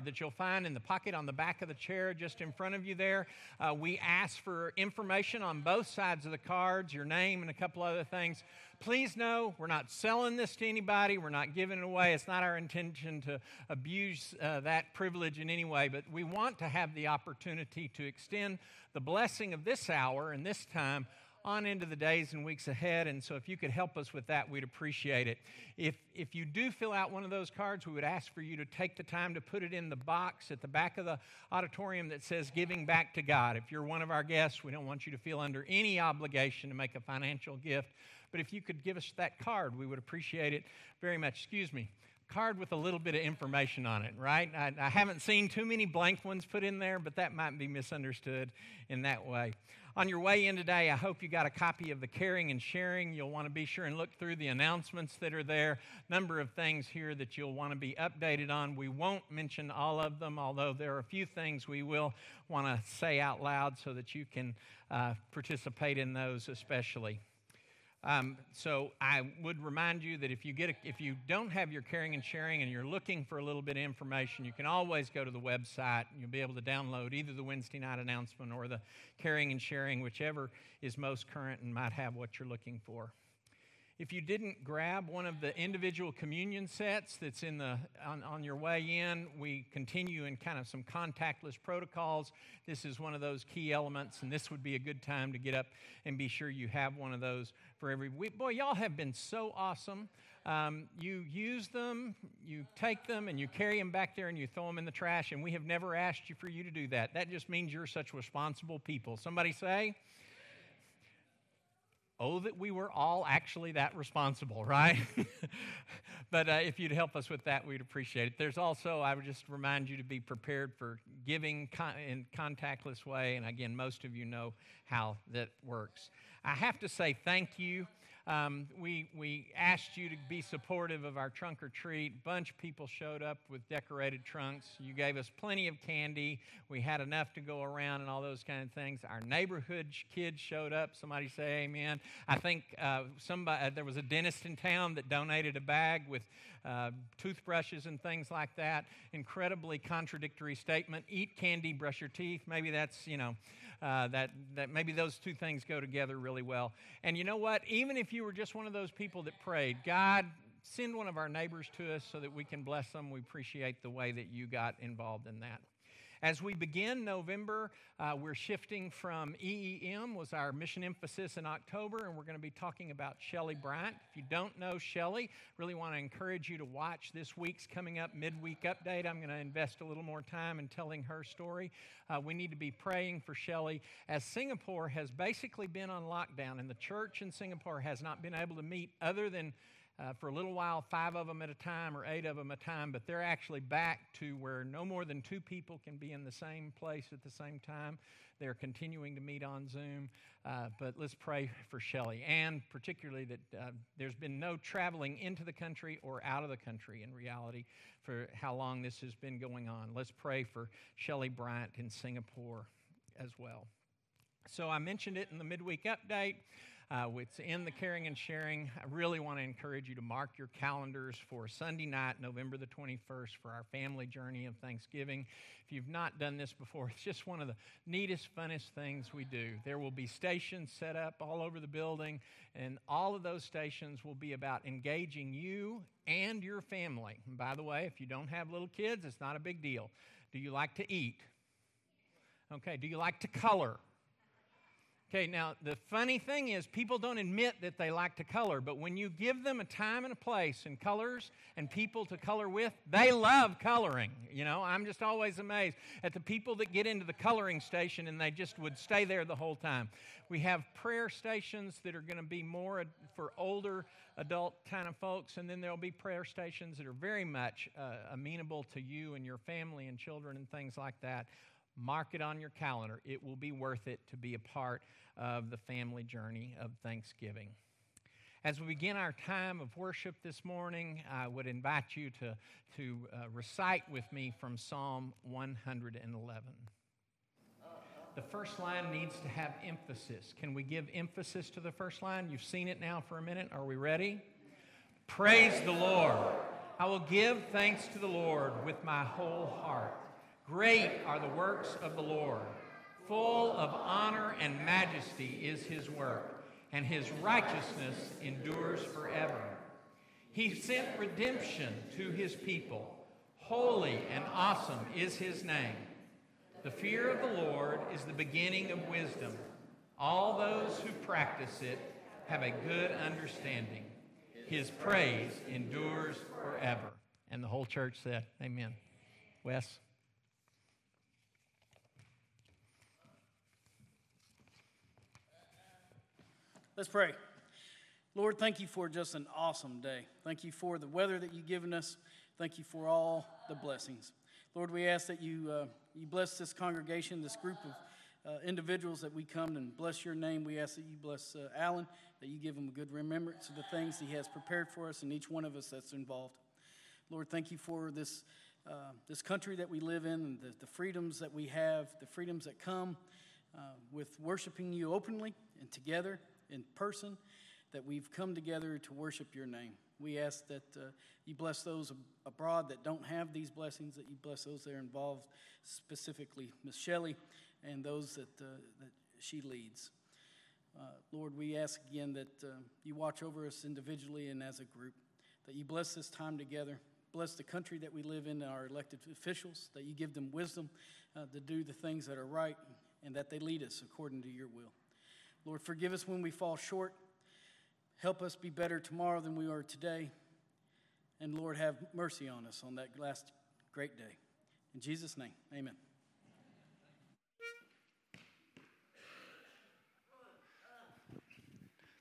that you'll find in the pocket on the back of the chair just in front of you there. Uh, we ask for information on both sides of the cards, your name and a couple other things. Please know we're not selling this to anybody, we're not giving it away. It's not our intention to abuse uh, that privilege in any way, but we want to have the opportunity to extend the blessing of this hour and this time on into the days and weeks ahead. And so, if you could help us with that, we'd appreciate it. If, if you do fill out one of those cards, we would ask for you to take the time to put it in the box at the back of the auditorium that says Giving Back to God. If you're one of our guests, we don't want you to feel under any obligation to make a financial gift. But if you could give us that card, we would appreciate it very much. Excuse me card with a little bit of information on it, right? I, I, haven't seen too many blank ones put in there, but that might be misunderstood in that way. On your way in today, I hope you got a copy of the Caring and Sharing. You'll want to be sure and look through the announcements that are there. Number of things here that you'll want to be updated on. We won't mention all of them, although there are a few things we will want to say out loud so that you can uh, participate in those, especially. Um, so I would remind you that if you get a, if you don't have your caring and sharing and you're looking for a little bit of information, you can always go to the website. And you'll be able to download either the Wednesday night announcement or the caring and sharing, whichever is most current and might have what you're looking for. If you didn't grab one of the individual communion sets that's in the on, on your way in, we continue in kind of some contactless protocols. This is one of those key elements, and this would be a good time to get up and be sure you have one of those for every week. Boy, y'all have been so awesome. Um, you use them, you take them, and you carry them back there and you throw them in the trash, and we have never asked you for you to do that. That just means you're such responsible people. Somebody say, Oh, that we were all actually that responsible, right? but uh, if you'd help us with that, we'd appreciate it. There's also, I would just remind you to be prepared for giving con- in contactless way. And again, most of you know how that works. I have to say thank you um, we, we asked you to be supportive of our trunk or treat. Bunch of people showed up with decorated trunks. You gave us plenty of candy. We had enough to go around and all those kind of things. Our neighborhood kids showed up. Somebody say amen. I think uh, somebody, uh, there was a dentist in town that donated a bag with uh, toothbrushes and things like that. Incredibly contradictory statement. Eat candy, brush your teeth. Maybe that's, you know, uh, that, that maybe those two things go together really well. And you know what? Even if you were just one of those people that prayed, God, send one of our neighbors to us so that we can bless them. We appreciate the way that you got involved in that. As we begin November, uh, we're shifting from EEM was our mission emphasis in October, and we're going to be talking about Shelly Bryant. If you don't know Shelly, really want to encourage you to watch this week's coming up midweek update. I'm going to invest a little more time in telling her story. Uh, we need to be praying for Shelly as Singapore has basically been on lockdown, and the church in Singapore has not been able to meet other than uh, for a little while, five of them at a time or eight of them at a time, but they're actually back to where no more than two people can be in the same place at the same time. They're continuing to meet on Zoom, uh, but let's pray for Shelly, and particularly that uh, there's been no traveling into the country or out of the country in reality for how long this has been going on. Let's pray for Shelly Bryant in Singapore as well. So I mentioned it in the midweek update. Uh, it's in the caring and sharing. I really want to encourage you to mark your calendars for Sunday night, November the 21st, for our family journey of Thanksgiving. If you've not done this before, it's just one of the neatest, funnest things we do. There will be stations set up all over the building, and all of those stations will be about engaging you and your family. And by the way, if you don't have little kids, it's not a big deal. Do you like to eat? Okay, do you like to color? Okay, now the funny thing is, people don't admit that they like to color, but when you give them a time and a place and colors and people to color with, they love coloring. You know, I'm just always amazed at the people that get into the coloring station and they just would stay there the whole time. We have prayer stations that are going to be more for older adult kind of folks, and then there'll be prayer stations that are very much uh, amenable to you and your family and children and things like that. Mark it on your calendar. It will be worth it to be a part of the family journey of Thanksgiving. As we begin our time of worship this morning, I would invite you to, to uh, recite with me from Psalm 111. The first line needs to have emphasis. Can we give emphasis to the first line? You've seen it now for a minute. Are we ready? Praise the Lord. I will give thanks to the Lord with my whole heart. Great are the works of the Lord. Full of honor and majesty is his work, and his righteousness endures forever. He sent redemption to his people. Holy and awesome is his name. The fear of the Lord is the beginning of wisdom. All those who practice it have a good understanding. His praise endures forever. And the whole church said, Amen. Wes? Let's pray. Lord, thank you for just an awesome day. Thank you for the weather that you've given us. Thank you for all the blessings. Lord, we ask that you, uh, you bless this congregation, this group of uh, individuals that we come and bless your name. We ask that you bless uh, Alan, that you give him a good remembrance of the things he has prepared for us and each one of us that's involved. Lord, thank you for this, uh, this country that we live in and the, the, freedoms that we have, the freedoms that come uh, with worshiping you openly and together in person, that we've come together to worship your name. We ask that uh, you bless those abroad that don't have these blessings, that you bless those that are involved, specifically Miss Shelley and those that, uh, that she leads. Uh, Lord, we ask again that uh, you watch over us individually and as a group, that you bless this time together. Bless the country that we live in and our elected officials, that you give them wisdom uh, to do the things that are right and that they lead us according to your will. Lord, forgive us when we fall short. Help us be better tomorrow than we are today. And Lord, have mercy on us on that last great day. In Jesus' name, amen.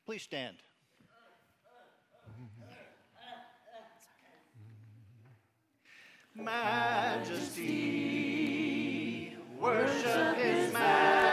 Please stand. Majesty, worship His Majesty.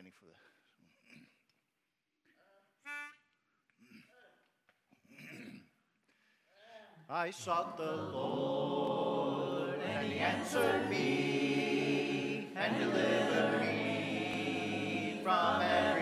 Standing for. I sought the Lord, and He answered me, and delivered me from every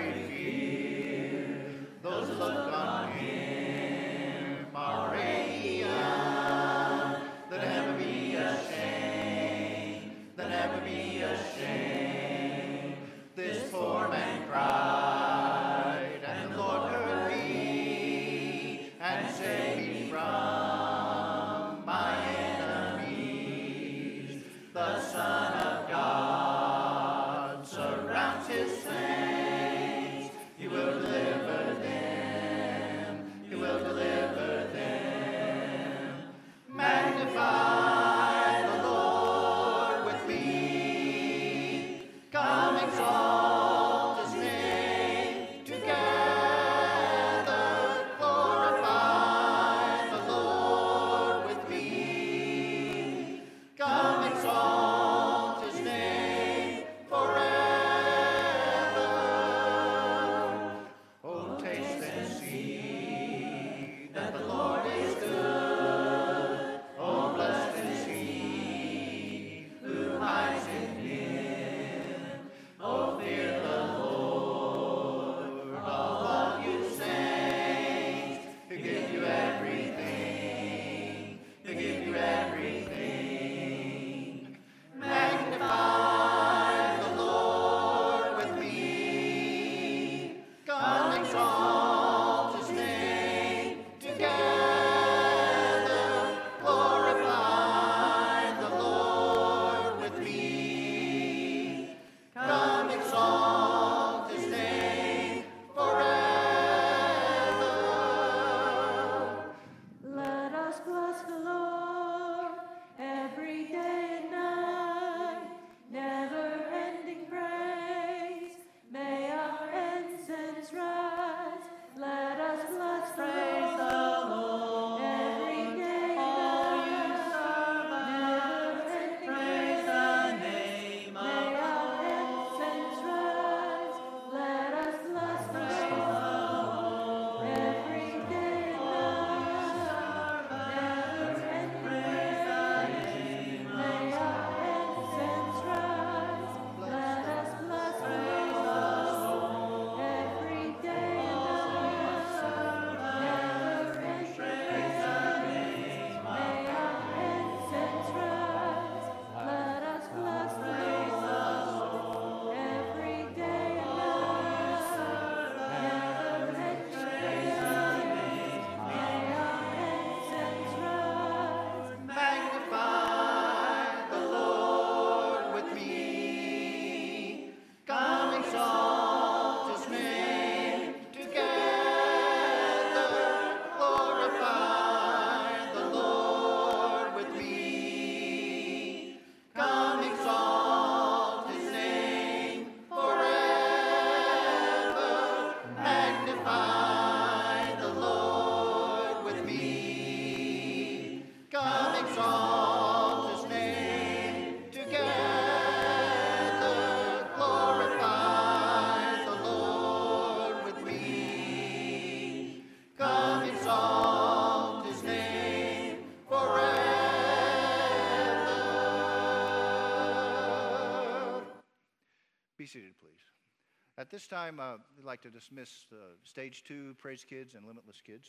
this time, uh, we'd like to dismiss uh, Stage 2, Praise Kids, and Limitless Kids.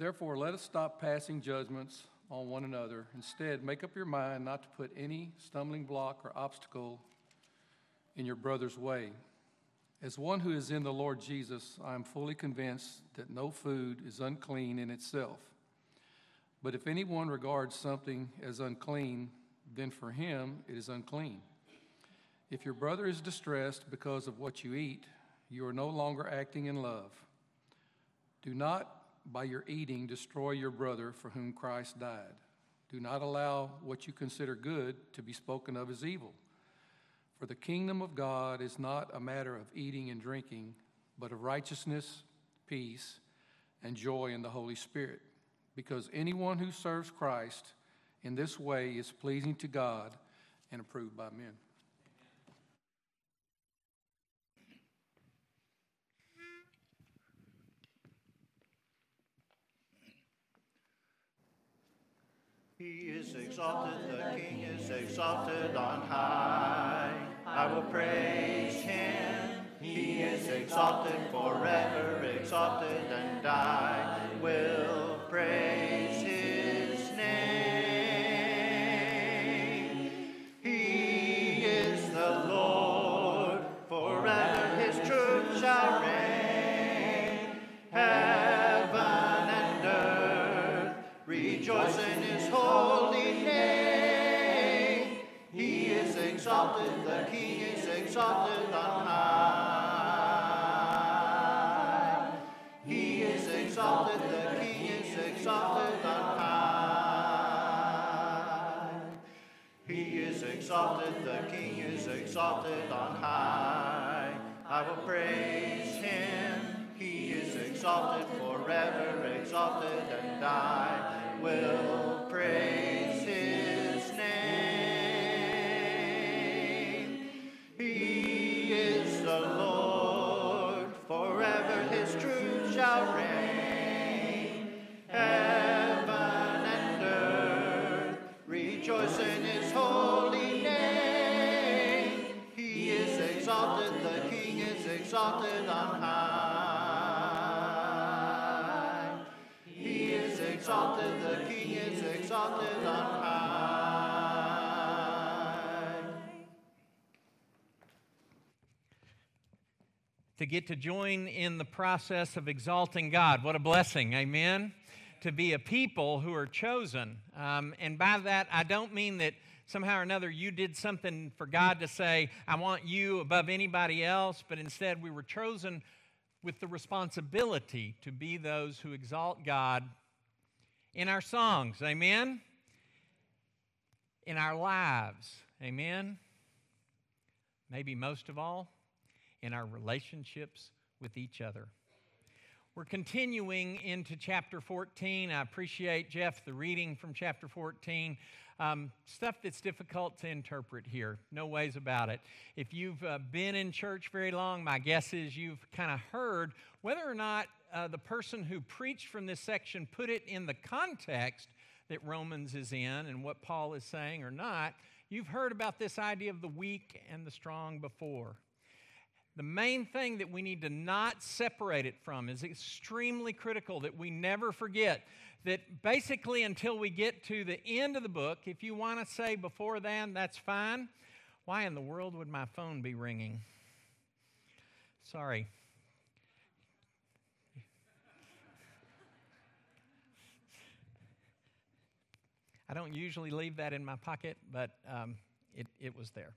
Therefore, let us stop passing judgments on one another. Instead, make up your mind not to put any stumbling block or obstacle in your brother's way. As one who is in the Lord Jesus, I am fully convinced that no food is unclean in itself. But if anyone regards something as unclean, then for him it is unclean. If your brother is distressed because of what you eat, you are no longer acting in love. Do not by your eating destroy your brother for whom Christ died. Do not allow what you consider good to be spoken of as evil. For the kingdom of God is not a matter of eating and drinking, but of righteousness, peace, and joy in the Holy Spirit. Because anyone who serves Christ in this way is pleasing to God and approved by men. He is exalted, the King is exalted on high. I will praise him. He is exalted forever, exalted, and I will praise exalted on high. He is exalted, the King is exalted on high. He is exalted, the King is exalted on high. I will praise him. He is exalted forever, exalted, and I will praise his exalted, on high. He is exalted, the King is exalted on high. To get to join in the process of exalting God. What a blessing, amen? To be a people who are chosen. Um, and by that, I don't mean that somehow or another you did something for God to say, I want you above anybody else, but instead we were chosen with the responsibility to be those who exalt God in our songs, amen? In our lives, amen? Maybe most of all, in our relationships with each other. We're continuing into chapter 14. I appreciate, Jeff, the reading from chapter 14. Um, stuff that's difficult to interpret here, no ways about it. If you've uh, been in church very long, my guess is you've kind of heard whether or not uh, the person who preached from this section put it in the context that Romans is in and what Paul is saying or not. You've heard about this idea of the weak and the strong before. The main thing that we need to not separate it from is extremely critical that we never forget that basically until we get to the end of the book, if you want to say before then, that's fine. Why in the world would my phone be ringing? Sorry. I don't usually leave that in my pocket, but um, it, it was there.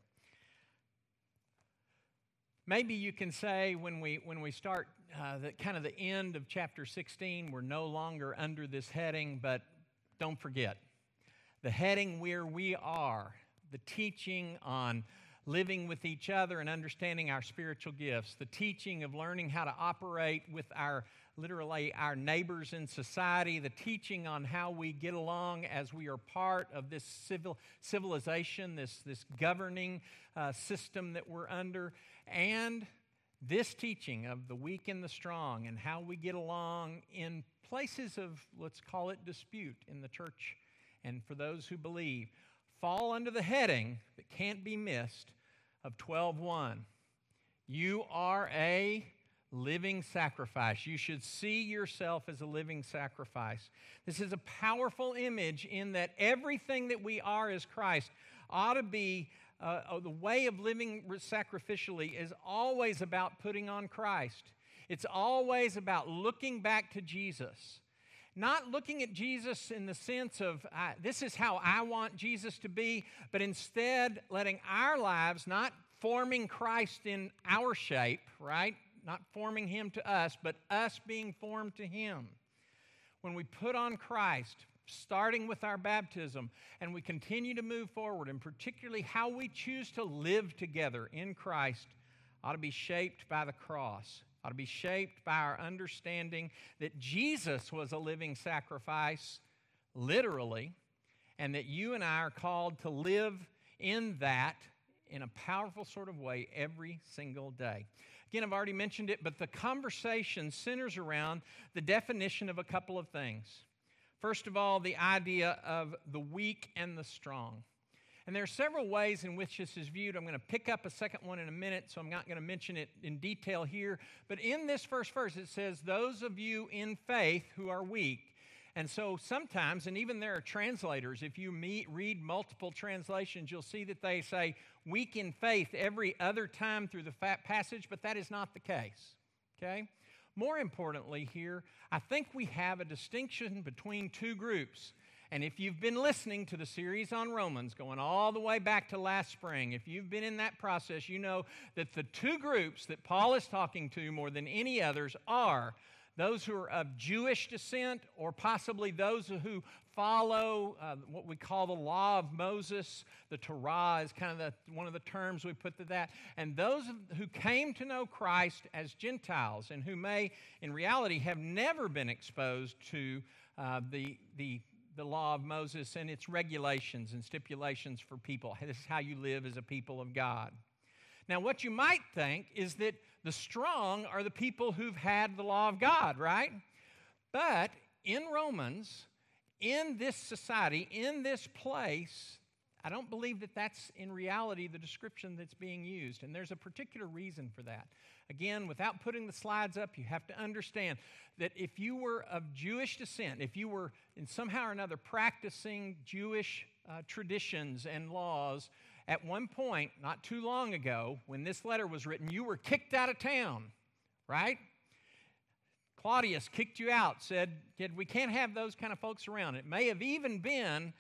Maybe you can say when we, when we start uh, the kind of the end of chapter 16, we're no longer under this heading, but don't forget the heading where we are, the teaching on living with each other and understanding our spiritual gifts, the teaching of learning how to operate with our literally our neighbors in society, the teaching on how we get along as we are part of this civil, civilization, this, this governing uh, system that we're under, and this teaching of the weak and the strong and how we get along in places of, let's call it dispute in the church and for those who believe, fall under the heading that can't be missed of 12.1. You are a living sacrifice. You should see yourself as a living sacrifice. This is a powerful image in that everything that we are as Christ ought to be uh, uh, the way of living sacrificially is always about putting on Christ. It's always about looking back to Jesus. Not looking at Jesus in the sense of, this is how I want Jesus to be, but instead letting our lives, not forming Christ in our shape, right? Not forming him to us, but us being formed to him. When we put on Christ, starting with our baptism, and we continue to move forward, and particularly how we choose to live together in Christ, ought to be shaped by the cross, ought to be shaped by our understanding that Jesus was a living sacrifice, literally, and that you and I are called to live in that in a powerful sort of way every single day. Again, I've already mentioned it, but the conversation centers around the definition of a couple of things. First of all, the idea of the weak and the strong. And there are several ways in which this is viewed. I'm going to pick up a second one in a minute, so I'm not going to mention it in detail here. But in this first verse, it says, Those of you in faith who are weak. And so sometimes, and even there are translators, if you meet, read multiple translations, you'll see that they say weak in faith every other time through the passage, but that is not the case. Okay? More importantly, here, I think we have a distinction between two groups. And if you've been listening to the series on Romans, going all the way back to last spring, if you've been in that process, you know that the two groups that Paul is talking to more than any others are those who are of Jewish descent, or possibly those who follow uh, what we call the law of Moses. The Torah is kind of the, one of the terms we put to that. And those who came to know Christ as Gentiles and who may, in reality, have never been exposed to uh, the, the, the law of Moses and its regulations and stipulations for people. This is how you live as a people of God. Now, what you might think is that the strong are the people who've had the law of God, right? But in Romans, in this society, in this place, I don't believe that that's in reality the description that's being used. And there's a particular reason for that. Again, without putting the slides up, you have to understand that if you were of Jewish descent, if you were in somehow or another practicing Jewish uh, traditions and laws, at one point, not too long ago, when this letter was written, you were kicked out of town, right? Claudius kicked you out, said, We can't have those kind of folks around. It may have even been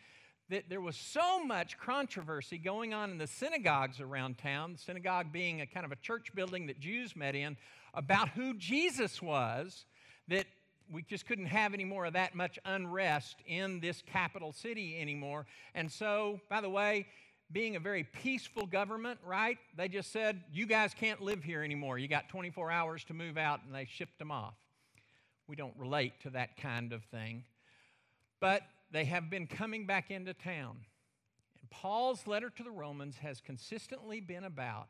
that there was so much controversy going on in the synagogues around town, the synagogue being a kind of a church building that Jews met in, about who Jesus was, that we just couldn't have any more of that much unrest in this capital city anymore. And so, by the way, being a very peaceful government, right? They just said, You guys can't live here anymore. You got 24 hours to move out, and they shipped them off. We don't relate to that kind of thing. But they have been coming back into town. And Paul's letter to the Romans has consistently been about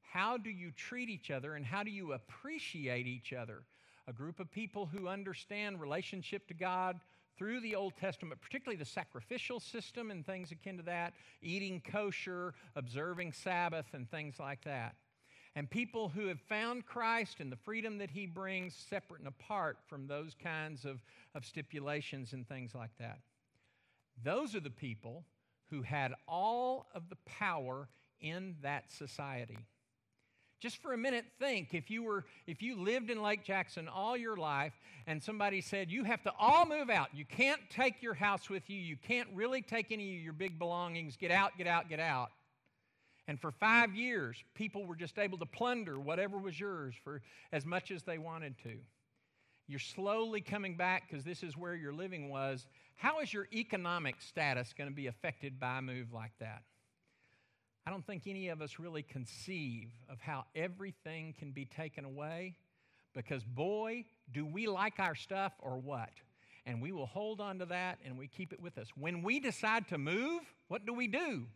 how do you treat each other and how do you appreciate each other? A group of people who understand relationship to God through the Old Testament, particularly the sacrificial system and things akin to that, eating kosher, observing Sabbath, and things like that and people who have found Christ and the freedom that he brings separate and apart from those kinds of, of stipulations and things like that. Those are the people who had all of the power in that society. Just for a minute, think if you were if you lived in Lake Jackson all your life and somebody said you have to all move out. You can't take your house with you. You can't really take any of your big belongings. Get out, get out, get out. And for five years, people were just able to plunder whatever was yours for as much as they wanted to. You're slowly coming back because this is where your living was. How is your economic status going to be affected by a move like that? I don't think any of us really conceive of how everything can be taken away because, boy, do we like our stuff or what? And we will hold on to that and we keep it with us. When we decide to move, what do we do?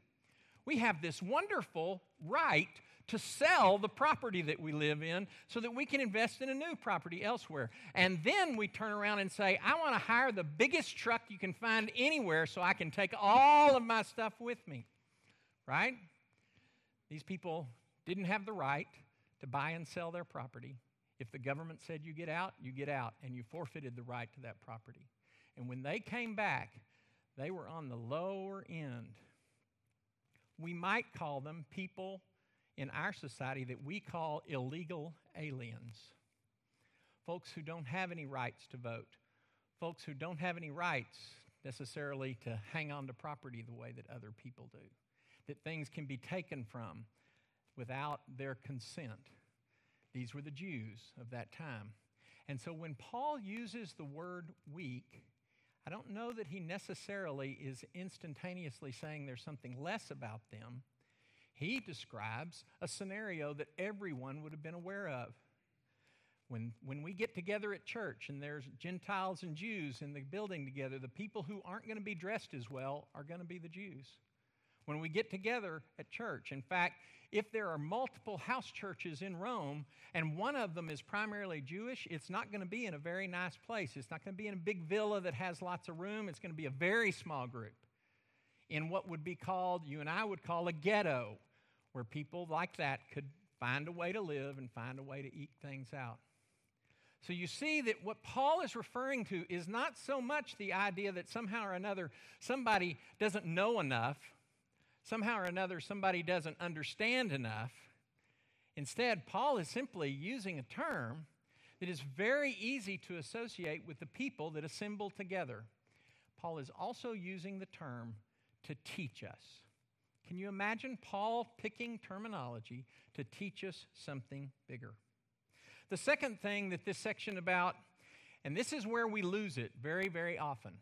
We have this wonderful right to sell the property that we live in so that we can invest in a new property elsewhere. And then we turn around and say, I want to hire the biggest truck you can find anywhere so I can take all of my stuff with me. Right? These people didn't have the right to buy and sell their property. If the government said you get out, you get out, and you forfeited the right to that property. And when they came back, they were on the lower end. We might call them people in our society that we call illegal aliens. Folks who don't have any rights to vote, folks who don't have any rights necessarily to hang on to property the way that other people do that things can be taken from without their consent. These were the Jews of that time. And so when Paul uses the word weak, I don't know that he necessarily is instantaneously saying there's something less about them. He describes a scenario that everyone would have been aware of. When, when we get together at church and there's Gentiles and Jews in the building together, the people who aren't going to be dressed as well are going to be the Jews when we get together at church. In fact, if there are multiple house churches in Rome and one of them is primarily Jewish, it's not going to be in a very nice place. It's not going to be in a big villa that has lots of room. It's going to be a very small group in what would be called, you and I would call a ghetto, where people like that could find a way to live and find a way to eke things out. So you see that what Paul is referring to is not so much the idea that somehow or another somebody doesn't know enough somehow or another somebody doesn't understand enough. Instead, Paul is simply using a term that is very easy to associate with the people that assemble together. Paul is also using the term to teach us. Can you imagine Paul picking terminology to teach us something bigger? The second thing that this section about, and this is where we lose it very, very often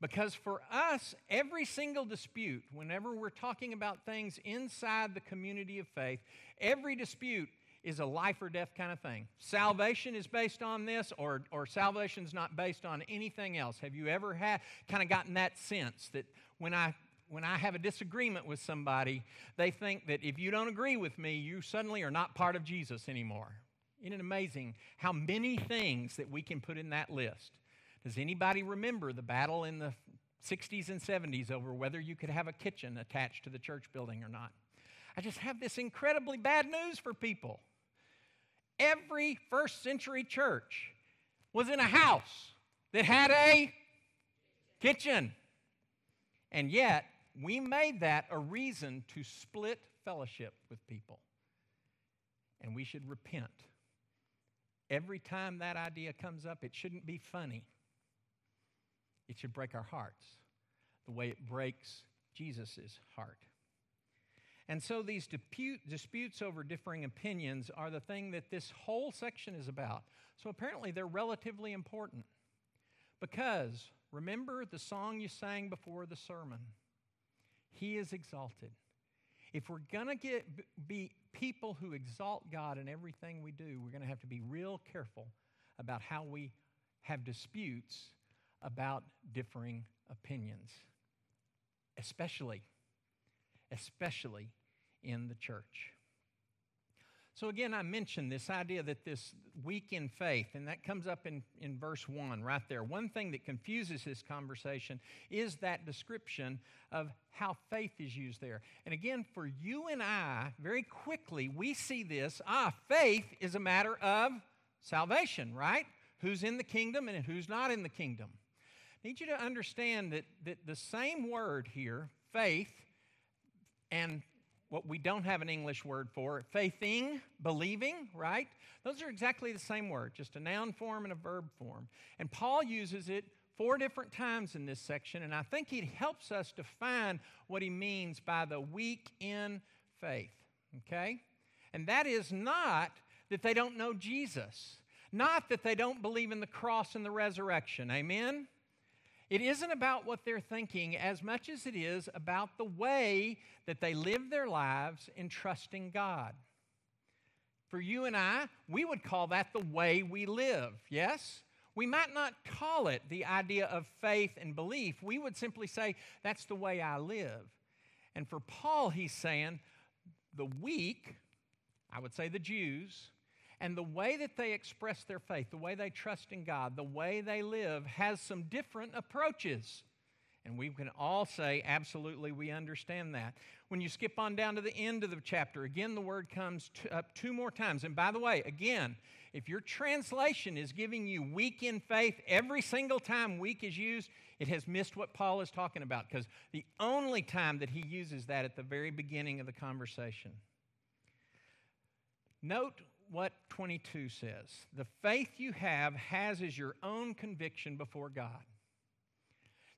because for us, every single dispute, whenever we're talking about things inside the community of faith, every dispute is a life or death kind of thing. Salvation is based on this, or, or salvation's not based on anything else. Have you ever had kind of gotten that sense that when I when I have a disagreement with somebody, they think that if you don't agree with me, you suddenly are not part of Jesus anymore. Isn't it amazing how many things that we can put in that list? Does anybody remember the battle in the 60s and 70s over whether you could have a kitchen attached to the church building or not? I just have this incredibly bad news for people. Every first century church was in a house that had a kitchen. And yet, we made that a reason to split fellowship with people. And we should repent. Every time that idea comes up, it shouldn't be funny. It should break our hearts the way it breaks Jesus' heart. And so these dispute, disputes over differing opinions are the thing that this whole section is about. So apparently they're relatively important. Because remember the song you sang before the sermon He is exalted. If we're going to get be people who exalt God in everything we do, we're going to have to be real careful about how we have disputes about differing opinions, especially, especially in the church. So, again, I mentioned this idea that this weak in faith, and that comes up in, in verse 1 right there. One thing that confuses this conversation is that description of how faith is used there. And again, for you and I, very quickly, we see this ah, faith is a matter of salvation, right? Who's in the kingdom and who's not in the kingdom. I need you to understand that, that the same word here, faith, and what we don't have an English word for, faithing, believing, right? Those are exactly the same word, just a noun form and a verb form. And Paul uses it four different times in this section, and I think he helps us define what he means by the weak in faith, okay? And that is not that they don't know Jesus, not that they don't believe in the cross and the resurrection, amen? It isn't about what they're thinking as much as it is about the way that they live their lives in trusting God. For you and I, we would call that the way we live, yes? We might not call it the idea of faith and belief. We would simply say, that's the way I live. And for Paul, he's saying, the weak, I would say the Jews, and the way that they express their faith, the way they trust in God, the way they live has some different approaches. And we can all say, absolutely, we understand that. When you skip on down to the end of the chapter, again, the word comes up two more times. And by the way, again, if your translation is giving you weak in faith every single time weak is used, it has missed what Paul is talking about because the only time that he uses that at the very beginning of the conversation. Note what 22 says the faith you have has as your own conviction before God.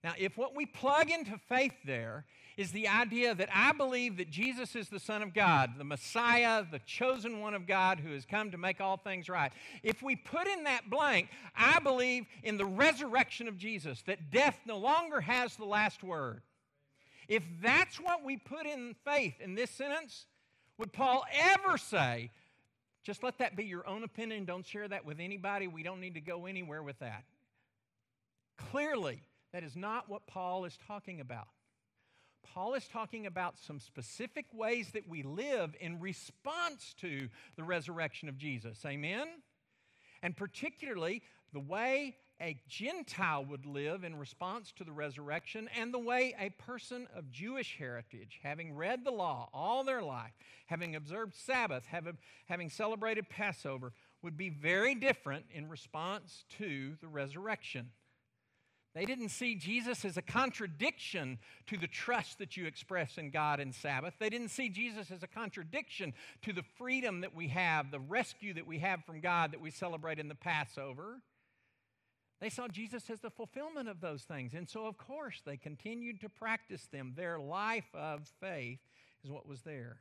Now, if what we plug into faith there is the idea that I believe that Jesus is the Son of God, the Messiah, the chosen one of God who has come to make all things right, if we put in that blank, I believe in the resurrection of Jesus, that death no longer has the last word. If that's what we put in faith in this sentence, would Paul ever say, just let that be your own opinion. Don't share that with anybody. We don't need to go anywhere with that. Clearly, that is not what Paul is talking about. Paul is talking about some specific ways that we live in response to the resurrection of Jesus. Amen? And particularly the way a Gentile would live in response to the resurrection and the way a person of Jewish heritage, having read the law all their life, having observed Sabbath, having, having celebrated Passover, would be very different in response to the resurrection. They didn't see Jesus as a contradiction to the trust that you express in God and Sabbath. They didn't see Jesus as a contradiction to the freedom that we have, the rescue that we have from God that we celebrate in the Passover. They saw Jesus as the fulfillment of those things. And so, of course, they continued to practice them. Their life of faith is what was there.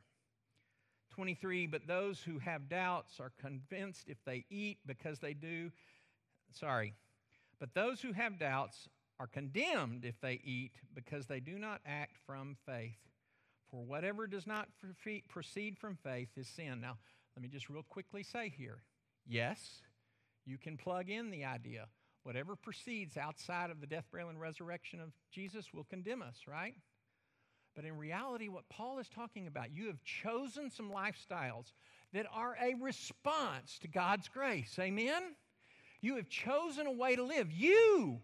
23, but those who have doubts are convinced if they eat because they do, sorry, but those who have doubts are condemned if they eat because they do not act from faith. For whatever does not proceed from faith is sin. Now, let me just real quickly say here yes, you can plug in the idea. Whatever proceeds outside of the death, burial, and resurrection of Jesus will condemn us, right? But in reality, what Paul is talking about, you have chosen some lifestyles that are a response to God's grace. Amen? You have chosen a way to live. You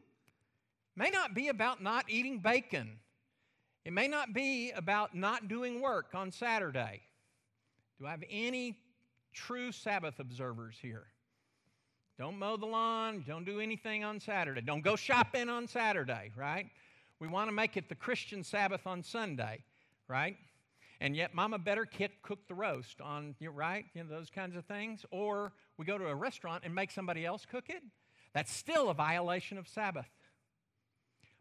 may not be about not eating bacon. It may not be about not doing work on Saturday. Do I have any true Sabbath observers here? Don't mow the lawn, don't do anything on Saturday. Don't go shopping on Saturday, right? We want to make it the Christian Sabbath on Sunday, right? And yet, Mama better kit cook the roast on, right? You know, those kinds of things. Or we go to a restaurant and make somebody else cook it, that's still a violation of Sabbath.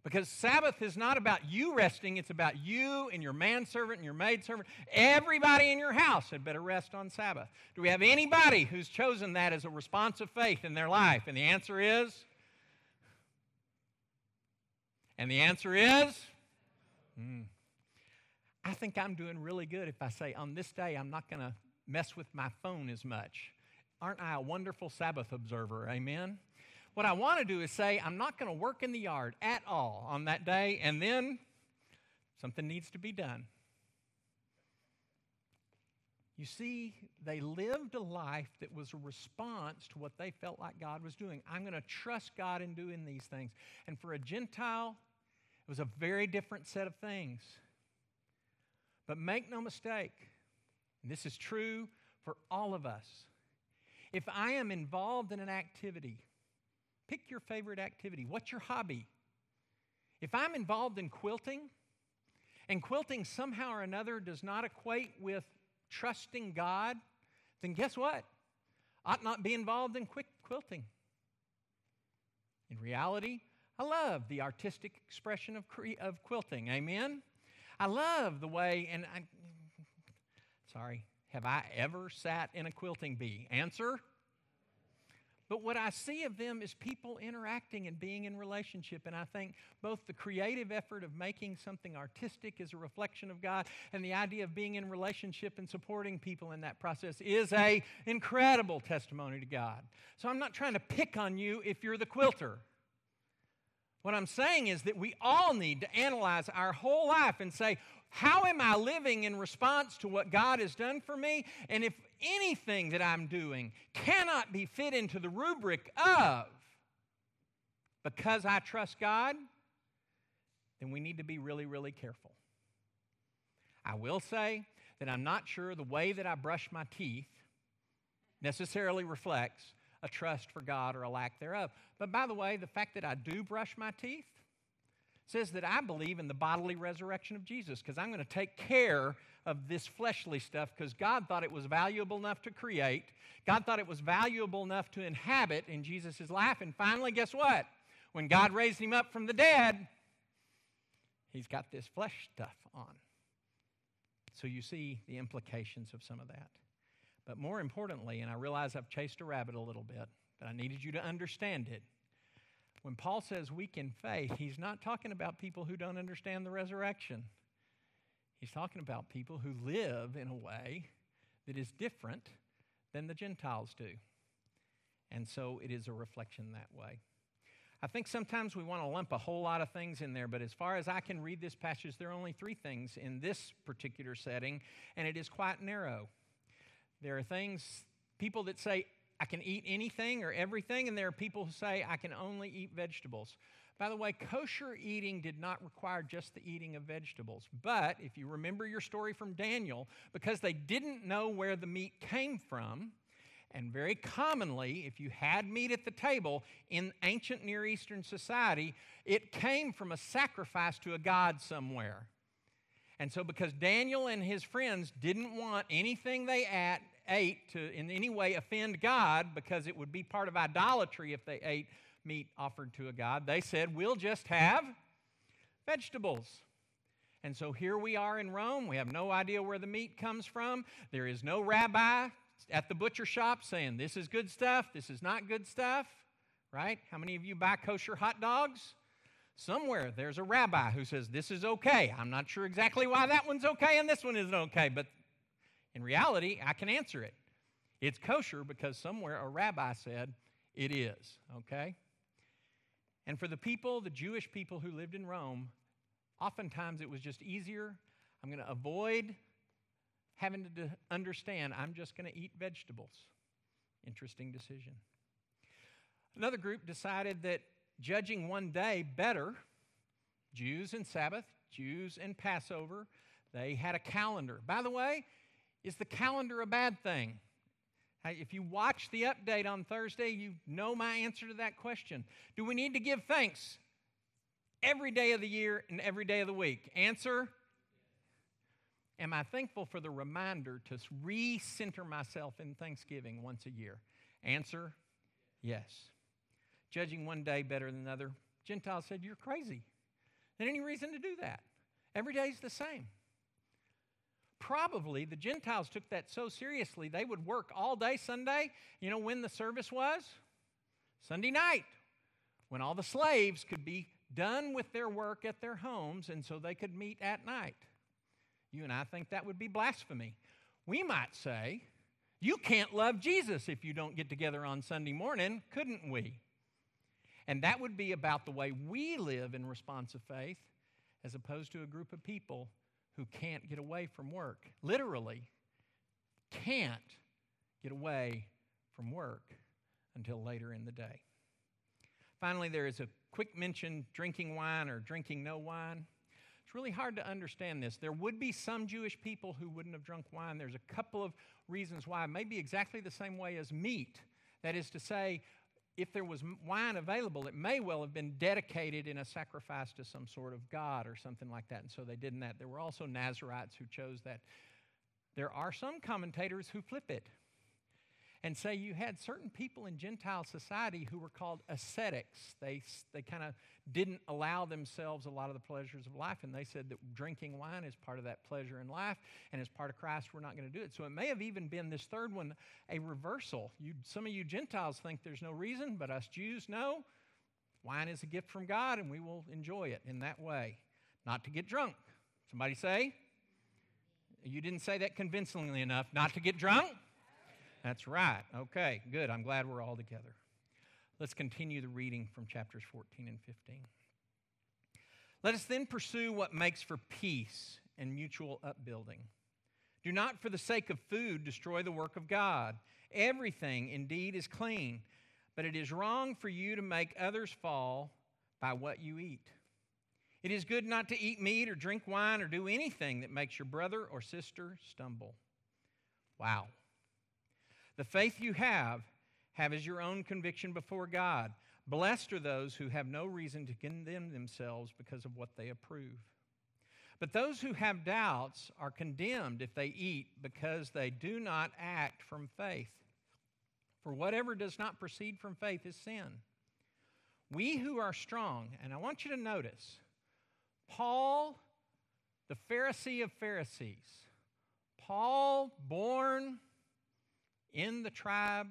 Because Sabbath is not about you resting, it's about you and your manservant and your maidservant. Everybody in your house had better rest on Sabbath. Do we have anybody who's chosen that as a response of faith in their life? And the answer is? And the answer is? Mm. I think I'm doing really good if I say, on this day, I'm not going to mess with my phone as much. Aren't I a wonderful Sabbath observer? Amen. What I want to do is say, I'm not going to work in the yard at all on that day, and then something needs to be done. You see, they lived a life that was a response to what they felt like God was doing. I'm going to trust God in doing these things. And for a Gentile, it was a very different set of things. But make no mistake, this is true for all of us. If I am involved in an activity, pick your favorite activity. What's your hobby? If I'm involved in quilting, and quilting somehow or another does not equate with trusting God, then guess what? I ought not be involved in quick quilting. In reality, I love the artistic expression of, cre- of quilting. Amen? I love the way, and I, sorry, have I ever sat in a quilting bee? Answer But what I see of them is people interacting and being in relationship. And I think both the creative effort of making something artistic is a reflection of God, and the idea of being in relationship and supporting people in that process is a incredible testimony to God. So I'm not trying to pick on you if you're the quilter. What I'm saying is that we all need to analyze our whole life and say, how am I living in response to what God has done for me? And if anything that I'm doing cannot be fit into the rubric of because I trust God, then we need to be really, really careful. I will say that I'm not sure the way that I brush my teeth necessarily reflects a trust for God or a lack thereof. But by the way, the fact that I do brush my teeth says that I believe in the bodily resurrection of Jesus because I'm going to take care of this fleshly stuff because God thought it was valuable enough to create. God thought it was valuable enough to inhabit in Jesus' life. And finally, guess what? When God raised him up from the dead, he's got this flesh stuff on. So you see the implications of some of that. But more importantly, and I realize I've chased a rabbit a little bit, but I needed you to understand it when Paul says weak in faith, he's not talking about people who don't understand the resurrection. He's talking about people who live in a way that is different than the Gentiles do. And so it is a reflection that way. I think sometimes we want to lump a whole lot of things in there, but as far as I can read this passage, there are only three things in this particular setting, and it is quite narrow. There are things, people that say, I can eat anything or everything, and there are people who say I can only eat vegetables. By the way, kosher eating did not require just the eating of vegetables. But if you remember your story from Daniel, because they didn't know where the meat came from, and very commonly, if you had meat at the table in ancient Near Eastern society, it came from a sacrifice to a god somewhere. And so, because Daniel and his friends didn't want anything they ate, ate to in any way offend God, because it would be part of idolatry if they ate meat offered to a God, they said, We'll just have vegetables. And so here we are in Rome. We have no idea where the meat comes from. There is no rabbi at the butcher shop saying, This is good stuff, this is not good stuff, right? How many of you buy kosher hot dogs? Somewhere there's a rabbi who says, This is okay. I'm not sure exactly why that one's okay and this one isn't okay, but in reality, I can answer it. It's kosher because somewhere a rabbi said it is, okay? And for the people, the Jewish people who lived in Rome, oftentimes it was just easier. I'm going to avoid having to understand, I'm just going to eat vegetables. Interesting decision. Another group decided that judging one day better, Jews and Sabbath, Jews and Passover, they had a calendar. By the way, is the calendar a bad thing? If you watch the update on Thursday, you know my answer to that question. Do we need to give thanks every day of the year and every day of the week? Answer Am I thankful for the reminder to recenter myself in Thanksgiving once a year? Answer Yes. Judging one day better than another. Gentiles said, You're crazy. There's any reason to do that. Every day's the same probably the Gentiles took that so seriously, they would work all day Sunday. You know when the service was? Sunday night, when all the slaves could be done with their work at their homes, and so they could meet at night. You and I think that would be blasphemy. We might say, you can't love Jesus if you don't get together on Sunday morning, couldn't we? And that would be about the way we live in response of faith as opposed to a group of people who can't get away from work. Literally, can't get away from work until later in the day. Finally, there is a quick mention drinking wine or drinking no wine. It's really hard to understand this. There would be some Jewish people who wouldn't have drunk wine. There's a couple of reasons why. Maybe exactly the same way as meat. That is to say, if there was wine available, it may well have been dedicated in a sacrifice to some sort of god or something like that. And so they didn't that. There were also Nazarites who chose that. There are some commentators who flip it. And say you had certain people in Gentile society who were called ascetics. They, they kind of didn't allow themselves a lot of the pleasures of life, and they said that drinking wine is part of that pleasure in life, and as part of Christ, we're not going to do it. So it may have even been this third one a reversal. You, some of you Gentiles think there's no reason, but us Jews know wine is a gift from God, and we will enjoy it in that way. Not to get drunk. Somebody say, you didn't say that convincingly enough. Not to get drunk? That's right. Okay, good. I'm glad we're all together. Let's continue the reading from chapters 14 and 15. Let us then pursue what makes for peace and mutual upbuilding. Do not, for the sake of food, destroy the work of God. Everything indeed is clean, but it is wrong for you to make others fall by what you eat. It is good not to eat meat or drink wine or do anything that makes your brother or sister stumble. Wow. The faith you have, have as your own conviction before God. Blessed are those who have no reason to condemn themselves because of what they approve. But those who have doubts are condemned if they eat because they do not act from faith. For whatever does not proceed from faith is sin. We who are strong, and I want you to notice, Paul, the Pharisee of Pharisees, Paul, born in the tribe,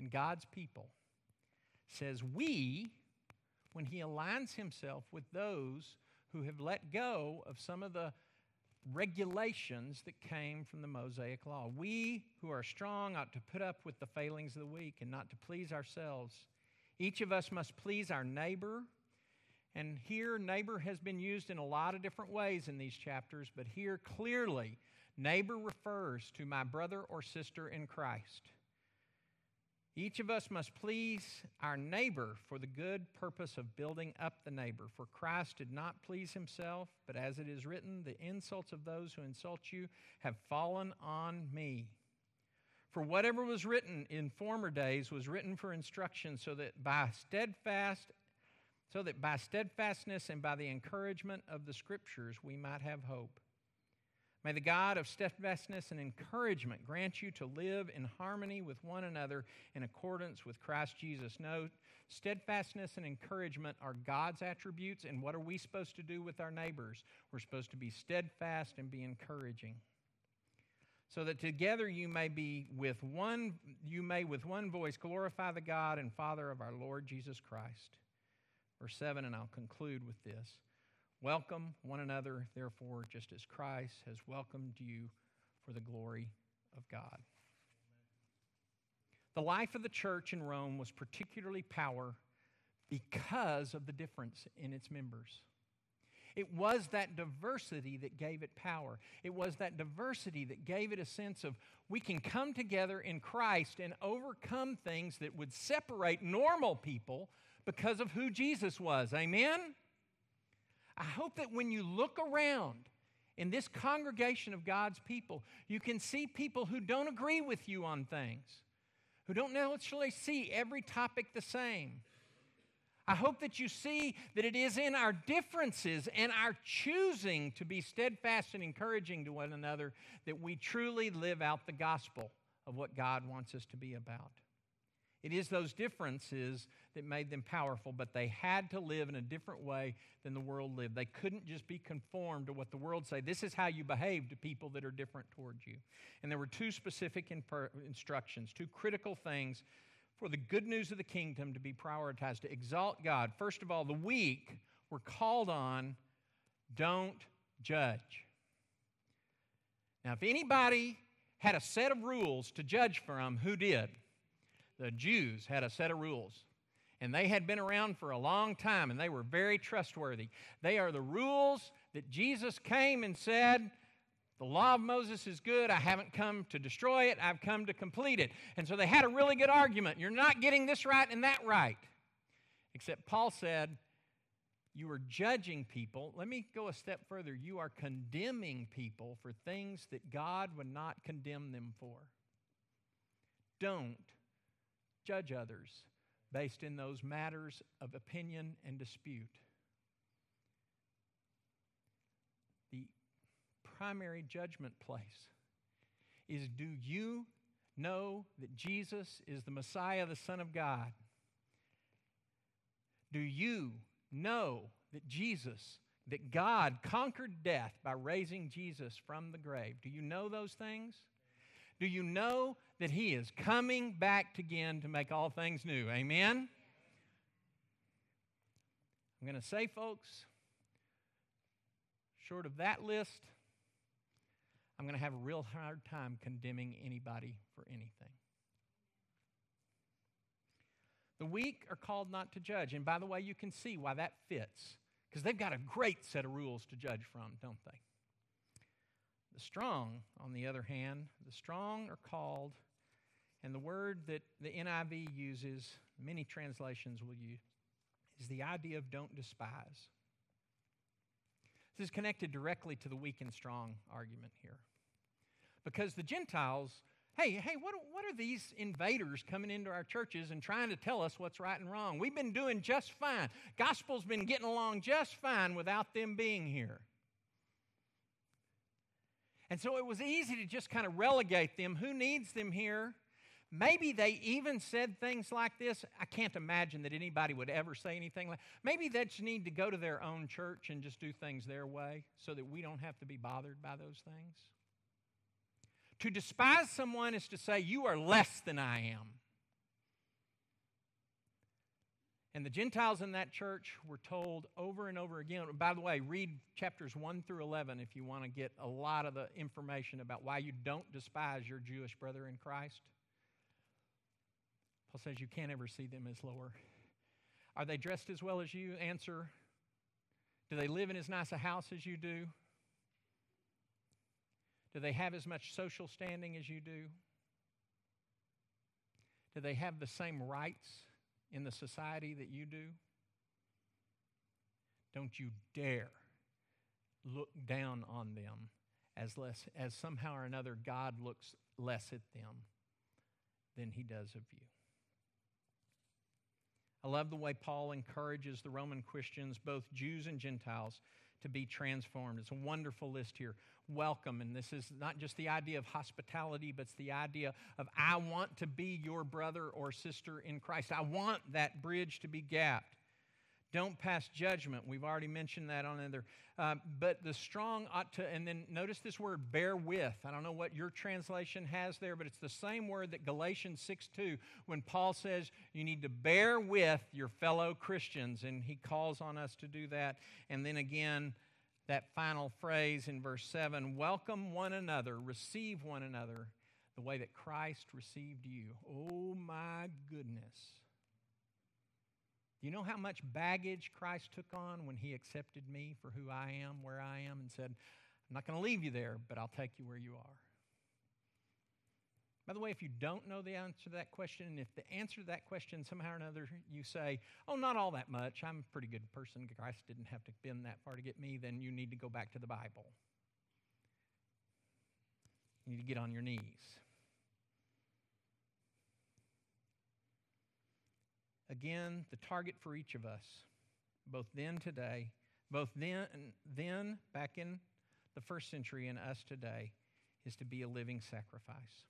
in God's people, says, We, when he aligns himself with those who have let go of some of the regulations that came from the Mosaic Law, we who are strong ought to put up with the failings of the weak and not to please ourselves. Each of us must please our neighbor and here, neighbor has been used in a lot of different ways in these chapters, but here clearly, neighbor refers to my brother or sister in Christ. Each of us must please our neighbor for the good purpose of building up the neighbor. For Christ did not please himself, but as it is written, the insults of those who insult you have fallen on me. For whatever was written in former days was written for instruction, so that by steadfast so that by steadfastness and by the encouragement of the Scriptures we might have hope. May the God of steadfastness and encouragement grant you to live in harmony with one another in accordance with Christ Jesus. Note, steadfastness and encouragement are God's attributes, and what are we supposed to do with our neighbors? We're supposed to be steadfast and be encouraging. So that together you may be with one you may with one voice glorify the God and Father of our Lord Jesus Christ. Verse 7, and I'll conclude with this. Welcome one another, therefore, just as Christ has welcomed you for the glory of God. The life of the church in Rome was particularly power because of the difference in its members. It was that diversity that gave it power. It was that diversity that gave it a sense of we can come together in Christ and overcome things that would separate normal people because of who Jesus was. Amen? I hope that when you look around in this congregation of God's people, you can see people who don't agree with you on things, who don't necessarily see every topic the same. I hope that you see that it is in our differences and our choosing to be steadfast and encouraging to one another that we truly live out the gospel of what God wants us to be about. It is those differences that made them powerful, but they had to live in a different way than the world lived. They couldn't just be conformed to what the world say. This is how you behave to people that are different towards you. And there were two specific instructions, two critical things for the good news of the kingdom to be prioritized to exalt God. First of all, the weak were called on don't judge. Now, if anybody had a set of rules to judge from, who did? The Jews had a set of rules. And they had been around for a long time and they were very trustworthy. They are the rules that Jesus came and said, The law of Moses is good. I haven't come to destroy it, I've come to complete it. And so they had a really good argument. You're not getting this right and that right. Except Paul said, You are judging people. Let me go a step further. You are condemning people for things that God would not condemn them for. Don't judge others based in those matters of opinion and dispute. The primary judgment place is do you know that Jesus is the Messiah, the Son of God? Do you know that Jesus, that God conquered death by raising Jesus from the grave? Do you know those things? Do you know that He is coming back again to make all things new? Amen? I'm going to say, folks, short of that list, I'm going to have a real hard time condemning anybody for anything. The weak are called not to judge. And by the way, you can see why that fits, because they've got a great set of rules to judge from, don't they? The strong, on the other hand, the strong are called, and the word that the NIV uses, many translations will use, is the idea of don't despise. This is connected directly to the weak and strong argument here. Because the Gentiles, hey, hey, what, what are these invaders coming into our churches and trying to tell us what's right and wrong? We've been doing just fine. Gospel's been getting along just fine without them being here. And so it was easy to just kind of relegate them. Who needs them here? Maybe they even said things like this. I can't imagine that anybody would ever say anything like maybe they just need to go to their own church and just do things their way so that we don't have to be bothered by those things. To despise someone is to say, You are less than I am. And the Gentiles in that church were told over and over again. By the way, read chapters 1 through 11 if you want to get a lot of the information about why you don't despise your Jewish brother in Christ. Paul says you can't ever see them as lower. Are they dressed as well as you? Answer Do they live in as nice a house as you do? Do they have as much social standing as you do? Do they have the same rights in the society that you do? Don't you dare look down on them as less as somehow or another God looks less at them than he does of you. I love the way Paul encourages the Roman Christians, both Jews and Gentiles, to be transformed. It's a wonderful list here. Welcome. And this is not just the idea of hospitality, but it's the idea of I want to be your brother or sister in Christ. I want that bridge to be gapped. Don't pass judgment. We've already mentioned that on other. Uh, but the strong ought to, and then notice this word, bear with. I don't know what your translation has there, but it's the same word that Galatians 6 2, when Paul says you need to bear with your fellow Christians, and he calls on us to do that. And then again, that final phrase in verse 7 welcome one another, receive one another the way that Christ received you. Oh my goodness. Do you know how much baggage Christ took on when he accepted me for who I am, where I am, and said, I'm not going to leave you there, but I'll take you where you are? By the way, if you don't know the answer to that question, and if the answer to that question somehow or another you say, oh, not all that much, I'm a pretty good person, Christ didn't have to bend that far to get me, then you need to go back to the Bible. You need to get on your knees. Again, the target for each of us, both then today, both then and then back in the first century and us today, is to be a living sacrifice.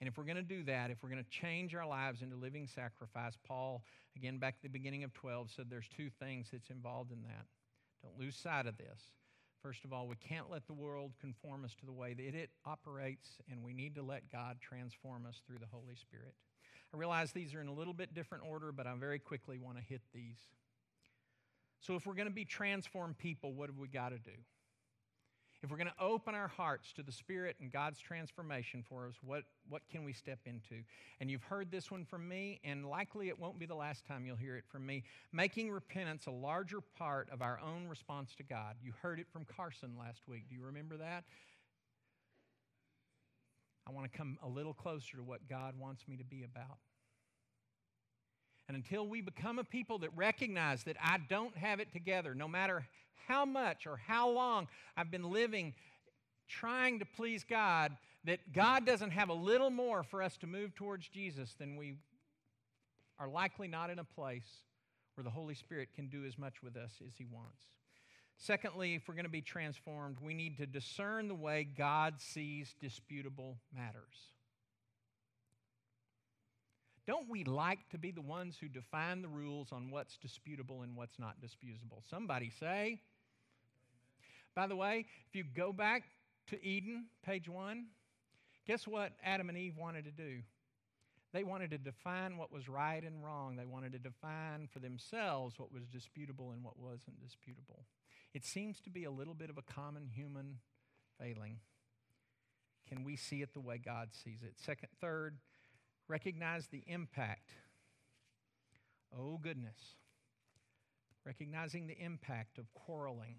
And if we're going to do that, if we're going to change our lives into living sacrifice, Paul, again back at the beginning of 12, said there's two things that's involved in that. Don't lose sight of this. First of all, we can't let the world conform us to the way that it operates, and we need to let God transform us through the Holy Spirit. I realize these are in a little bit different order, but I very quickly want to hit these. So, if we're going to be transformed people, what have we got to do? If we're going to open our hearts to the Spirit and God's transformation for us, what, what can we step into? And you've heard this one from me, and likely it won't be the last time you'll hear it from me. Making repentance a larger part of our own response to God. You heard it from Carson last week. Do you remember that? I want to come a little closer to what God wants me to be about. And until we become a people that recognize that I don't have it together, no matter how much or how long I've been living trying to please God, that God doesn't have a little more for us to move towards Jesus, then we are likely not in a place where the Holy Spirit can do as much with us as He wants. Secondly, if we're going to be transformed, we need to discern the way God sees disputable matters. Don't we like to be the ones who define the rules on what's disputable and what's not disputable? Somebody say. By the way, if you go back to Eden, page one, guess what Adam and Eve wanted to do? They wanted to define what was right and wrong. They wanted to define for themselves what was disputable and what wasn't disputable. It seems to be a little bit of a common human failing. Can we see it the way God sees it? Second, third, recognize the impact. Oh, goodness. Recognizing the impact of quarreling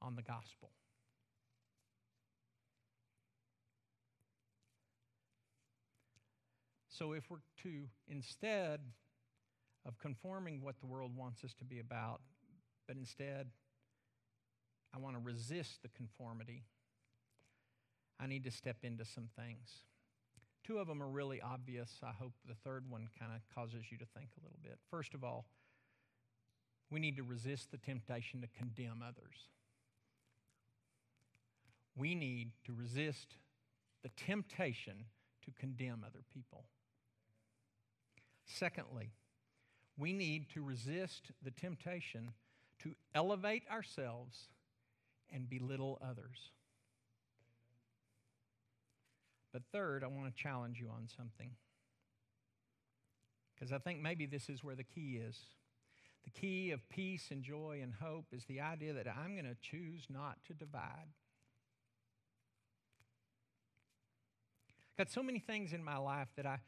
on the gospel. So, if we're to, instead of conforming what the world wants us to be about, but instead, I want to resist the conformity, I need to step into some things. Two of them are really obvious. I hope the third one kind of causes you to think a little bit. First of all, we need to resist the temptation to condemn others. We need to resist the temptation to condemn other people. Secondly, we need to resist the temptation to elevate ourselves and belittle others. But third, I want to challenge you on something. Because I think maybe this is where the key is. The key of peace and joy and hope is the idea that I'm going to choose not to divide. I've got so many things in my life that I,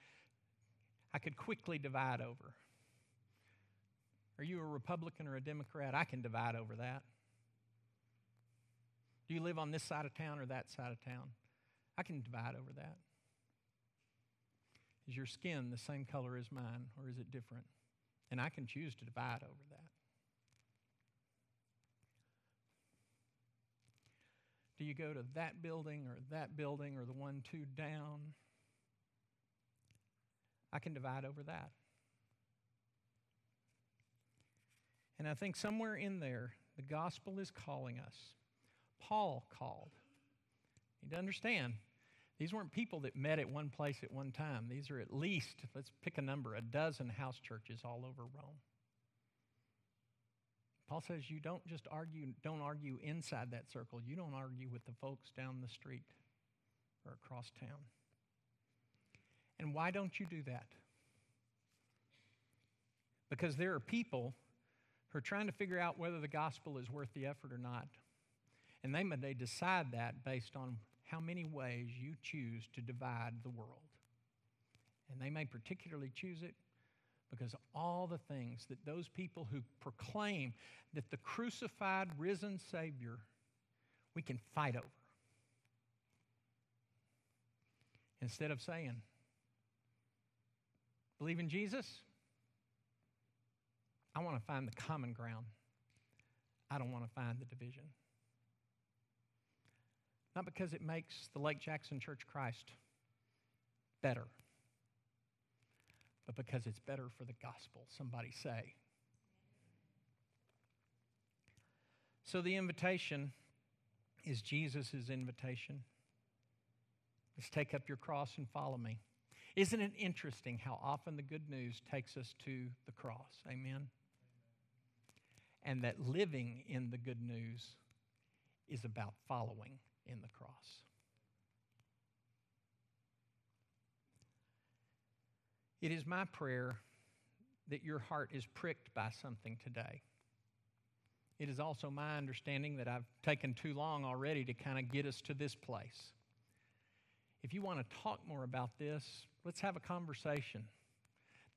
I could quickly divide over. Are you a Republican or a Democrat? I can divide over that. Do you live on this side of town or that side of town? I can divide over that. Is your skin the same color as mine or is it different? And I can choose to divide over that. Do you go to that building or that building or the one two down? I can divide over that. And I think somewhere in there, the gospel is calling us. Paul called. You need to understand, these weren't people that met at one place at one time. These are at least, let's pick a number, a dozen house churches all over Rome. Paul says you don't just argue, don't argue inside that circle. You don't argue with the folks down the street or across town. And why don't you do that? Because there are people who are trying to figure out whether the gospel is worth the effort or not. And they may decide that based on how many ways you choose to divide the world. And they may particularly choose it because all the things that those people who proclaim that the crucified, risen Savior, we can fight over. Instead of saying, believe in Jesus, I want to find the common ground. I don't want to find the division. Not because it makes the Lake Jackson Church Christ better, but because it's better for the gospel. Somebody say. So the invitation is Jesus' invitation. Let's take up your cross and follow me. Isn't it interesting how often the good news takes us to the cross? Amen and that living in the good news is about following in the cross. It is my prayer that your heart is pricked by something today. It is also my understanding that I've taken too long already to kind of get us to this place. If you want to talk more about this, let's have a conversation.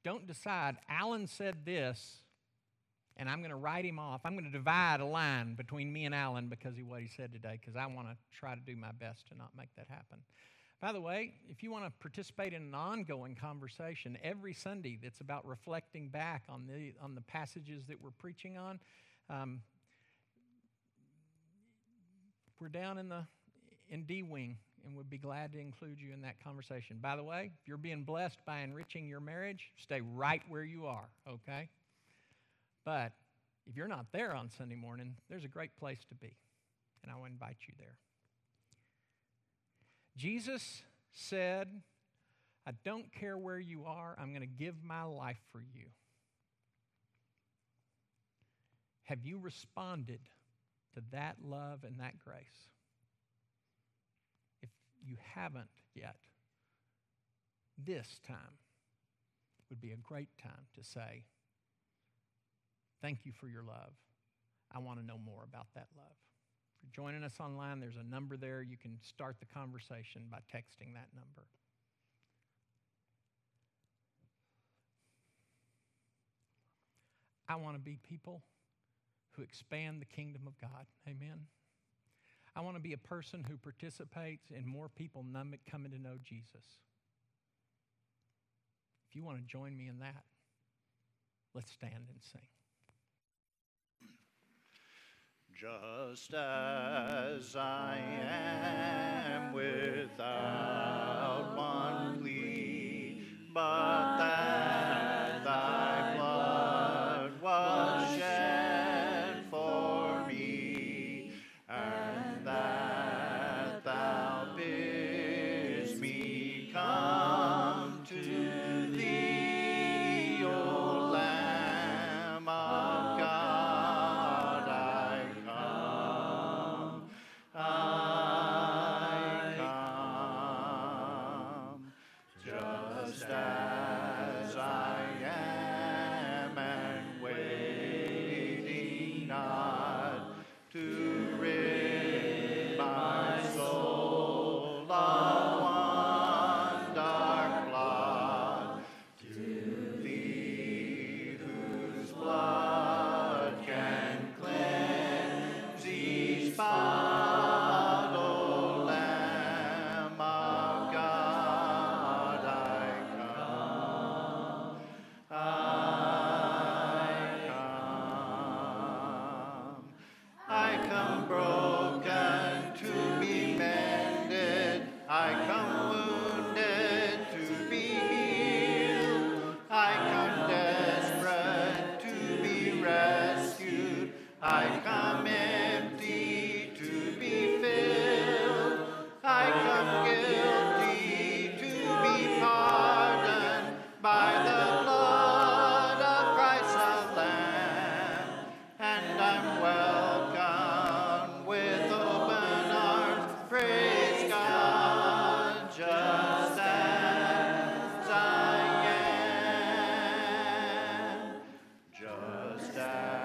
Don't decide, Alan said this, and I'm going to write him off. I'm going to divide a line between me and Alan because of what he said today, because I want to try to do my best to not make that happen. By the way, if you want to participate in an ongoing conversation every Sunday that's about reflecting back on the, on the passages that we're preaching on, um, we're down in the in D wing and would be glad to include you in that conversation. By the way, if you're being blessed by enriching your marriage, stay right where you are, okay? But If you're not there on Sunday morning, there's a great place to be, and I will invite you there. Jesus said, I don't care where you are, I'm going to give my life for you. Have you responded to that love and that grace? If you haven't yet, this time would be a great time to say, Thank you for your love. I want to know more about that love. If you're joining us online, there's a number there. You can start the conversation by texting that number. I want to be people who expand the kingdom of God. Amen. I want to be a person who participates in more people coming to know Jesus. If you want to join me in that, let's stand and sing. Just as I am without one plea, but Just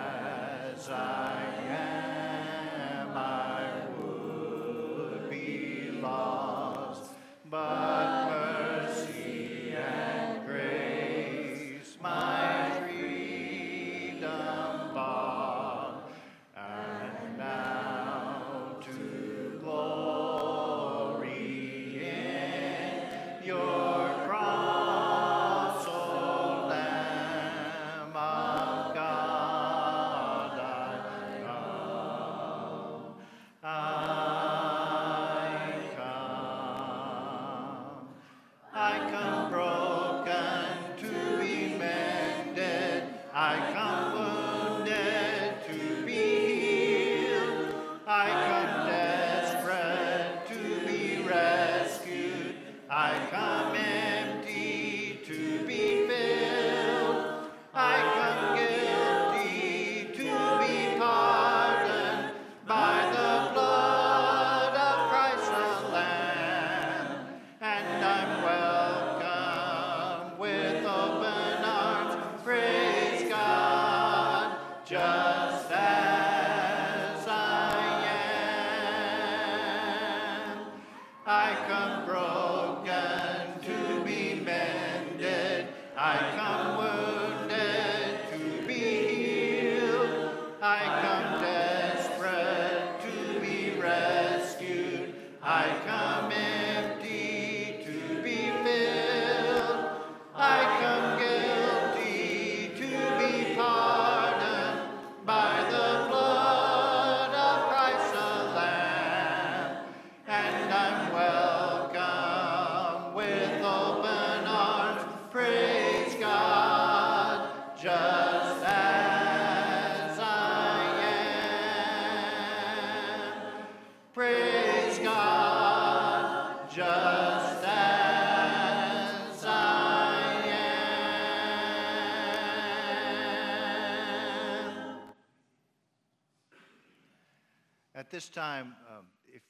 At this time, um, if,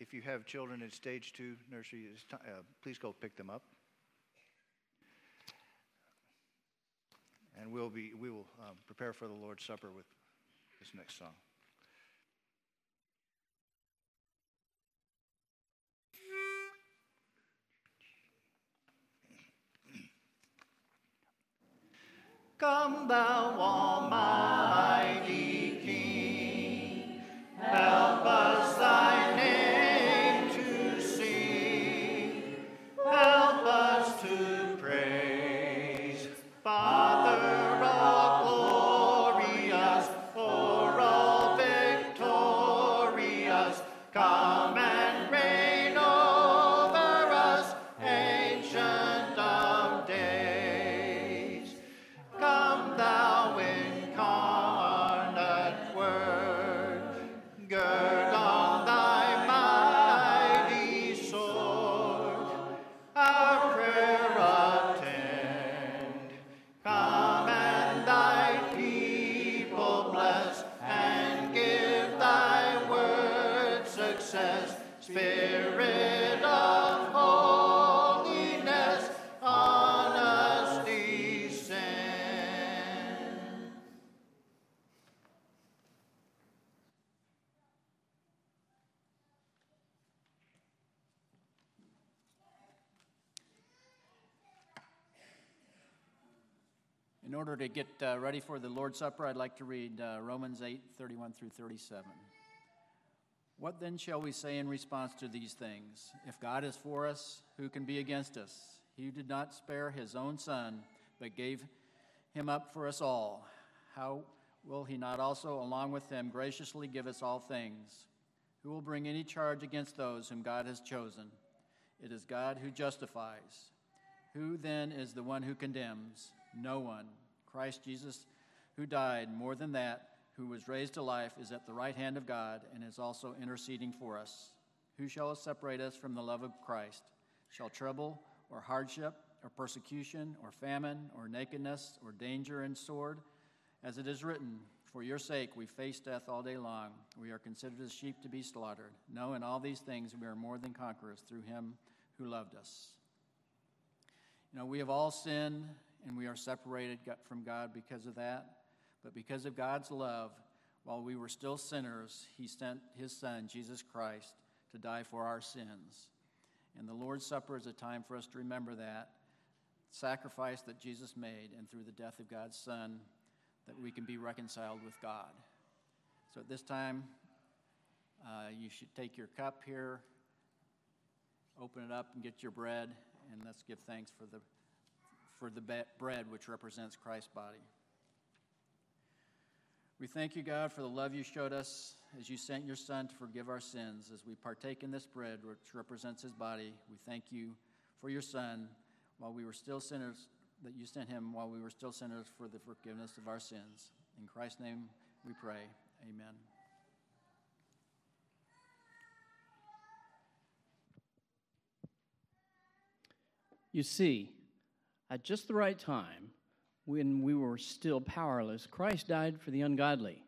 if you have children in stage two nursery, uh, please go pick them up. And we'll be, we will um, prepare for the Lord's Supper with this next song. Come, thou Almighty help us get uh, ready for the Lord's Supper, I'd like to read uh, Romans 8 31 through 37. What then shall we say in response to these things? If God is for us, who can be against us? He did not spare his own son, but gave him up for us all, how will he not also, along with him, graciously give us all things? Who will bring any charge against those whom God has chosen? It is God who justifies. Who then is the one who condemns? No one. Christ Jesus, who died, more than that, who was raised to life, is at the right hand of God and is also interceding for us. Who shall separate us from the love of Christ? Shall trouble, or hardship, or persecution, or famine, or nakedness, or danger and sword? As it is written, For your sake we face death all day long. We are considered as sheep to be slaughtered. No, in all these things we are more than conquerors through him who loved us. You know, we have all sinned and we are separated from God because of that. But because of God's love, while we were still sinners, He sent His Son, Jesus Christ, to die for our sins. And the Lord's Supper is a time for us to remember that sacrifice that Jesus made, and through the death of God's Son, that we can be reconciled with God. So at this time, uh, you should take your cup here, open it up, and get your bread, and let's give thanks for the for the bread which represents Christ's body. We thank you, God, for the love you showed us as you sent your Son to forgive our sins. As we partake in this bread, which represents his body, we thank you for your Son while we were still sinners, that you sent him while we were still sinners for the forgiveness of our sins. In Christ's name we pray. Amen. You see, at just the right time, when we were still powerless, Christ died for the ungodly.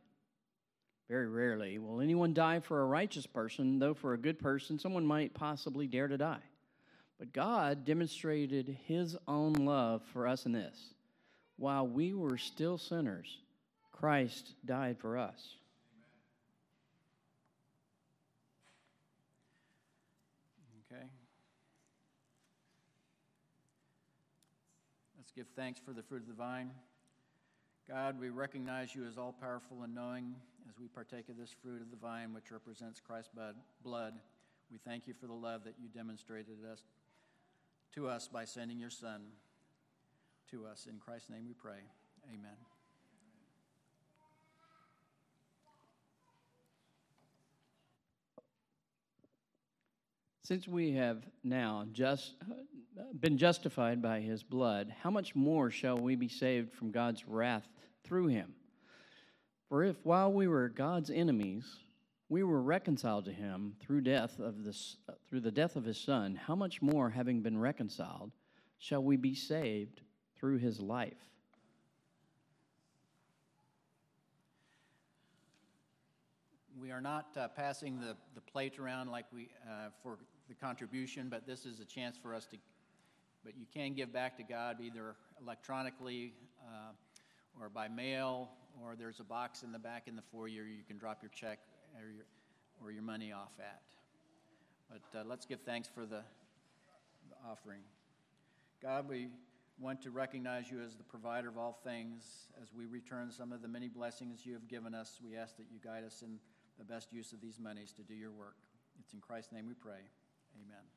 Very rarely will anyone die for a righteous person, though for a good person, someone might possibly dare to die. But God demonstrated his own love for us in this. While we were still sinners, Christ died for us. Okay. Let's give thanks for the fruit of the vine. God, we recognize you as all powerful and knowing as we partake of this fruit of the vine, which represents Christ's blood. We thank you for the love that you demonstrated us, to us by sending your Son to us. In Christ's name we pray. Amen. Since we have now just been justified by his blood, how much more shall we be saved from God's wrath through him? For if while we were God's enemies, we were reconciled to him through death of this through the death of his son, how much more having been reconciled shall we be saved through his life? We we are not uh, passing the, the plate around like we, uh, for the contribution, but this is a chance for us to, but you can give back to God either electronically uh, or by mail, or there's a box in the back in the foyer you can drop your check or your, or your money off at. But uh, let's give thanks for the, the offering. God, we want to recognize you as the provider of all things. As we return some of the many blessings you have given us, we ask that you guide us in the best use of these monies to do your work. It's in Christ's name we pray. Amen.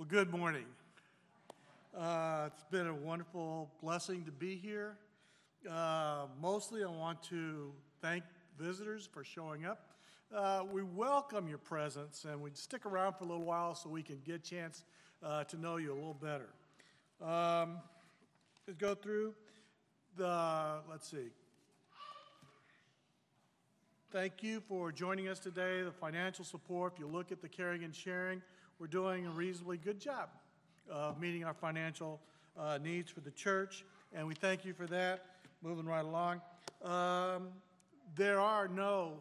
Well, good morning. Uh, it's been a wonderful blessing to be here. Uh, mostly, I want to thank visitors for showing up. Uh, we welcome your presence, and we stick around for a little while so we can get a chance uh, to know you a little better. Um, let's go through the, let's see. Thank you for joining us today. The financial support, if you look at the caring and sharing, we're doing a reasonably good job of meeting our financial uh, needs for the church, and we thank you for that. Moving right along. Um, there are no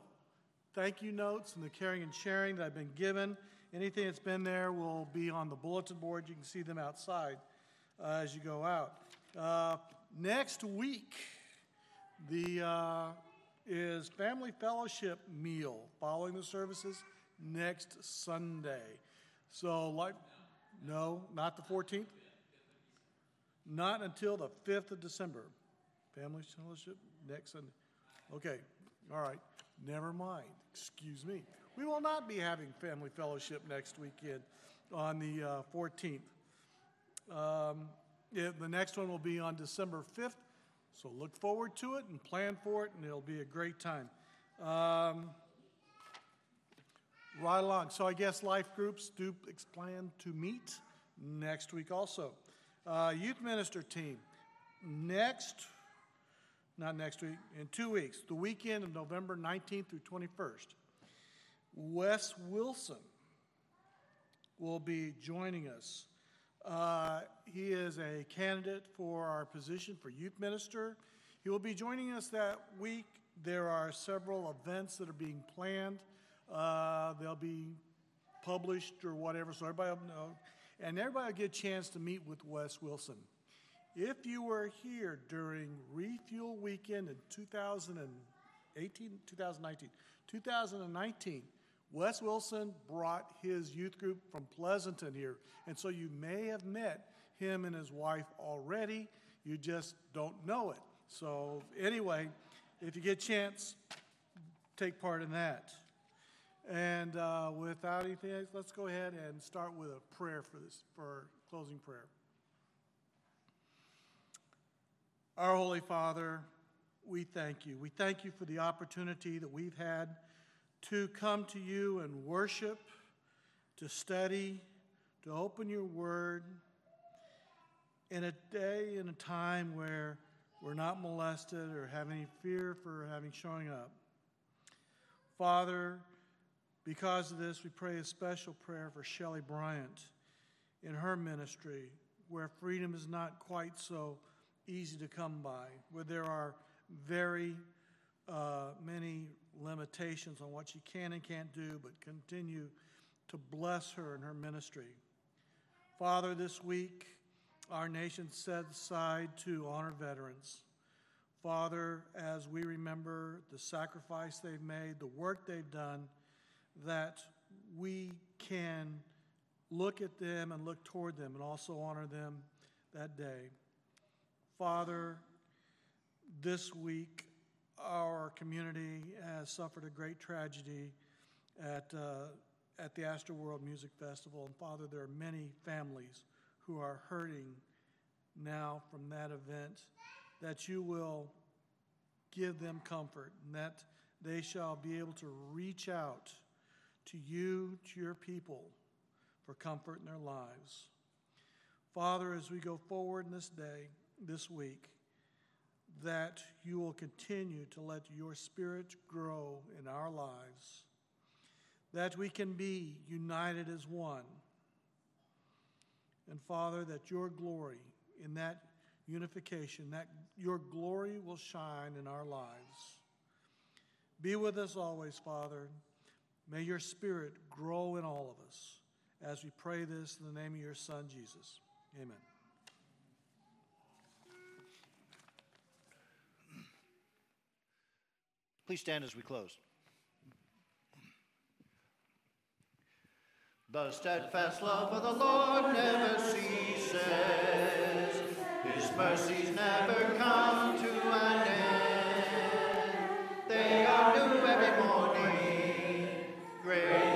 thank you notes in the caring and sharing that I've been given. Anything that's been there will be on the bulletin board. You can see them outside uh, as you go out. Uh, next week, the uh, is family fellowship meal following the services next Sunday. So, like, no, not the 14th. Not until the 5th of December. Family fellowship next Sunday. Okay, all right. Never mind. Excuse me. We will not be having family fellowship next weekend on the uh, 14th. Um, it, the next one will be on December 5th. So look forward to it and plan for it, and it'll be a great time. Um, right along. So I guess life groups do plan to meet next week also. Uh, youth minister team next, not next week, in two weeks, the weekend of November 19th through 21st. Wes Wilson will be joining us. Uh, he is a candidate for our position for youth minister. He will be joining us that week. There are several events that are being planned. Uh, they'll be published or whatever, so everybody will know. And everybody will get a chance to meet with Wes Wilson. If you were here during Refuel Weekend in 2018, 2019, 2019, Wes Wilson brought his youth group from Pleasanton here. And so you may have met him and his wife already. You just don't know it. So, anyway, if you get a chance, take part in that. And uh, without anything else, let's go ahead and start with a prayer for this, for closing prayer. Our Holy Father, we thank you. We thank you for the opportunity that we've had to come to you and worship, to study, to open your word in a day and a time where we're not molested or have any fear for having showing up. Father, because of this, we pray a special prayer for Shelley Bryant in her ministry, where freedom is not quite so easy to come by, where there are very uh, many limitations on what she can and can't do, but continue to bless her in her ministry. Father, this week, our nation set aside to honor veterans. Father, as we remember the sacrifice they've made, the work they've done, that we can look at them and look toward them and also honor them that day. Father, this week our community has suffered a great tragedy at, uh, at the Astroworld Music Festival. And Father, there are many families who are hurting now from that event, that you will give them comfort and that they shall be able to reach out to you, to your people, for comfort in their lives. Father, as we go forward in this day, this week, that you will continue to let your spirit grow in our lives, that we can be united as one. And Father, that your glory in that unification, that your glory will shine in our lives. Be with us always, Father. May your spirit grow in all of us as we pray this in the name of your Son, Jesus. Amen. Please stand as we close. The steadfast love of the Lord never ceases, His mercies never come to an end. They are new. Great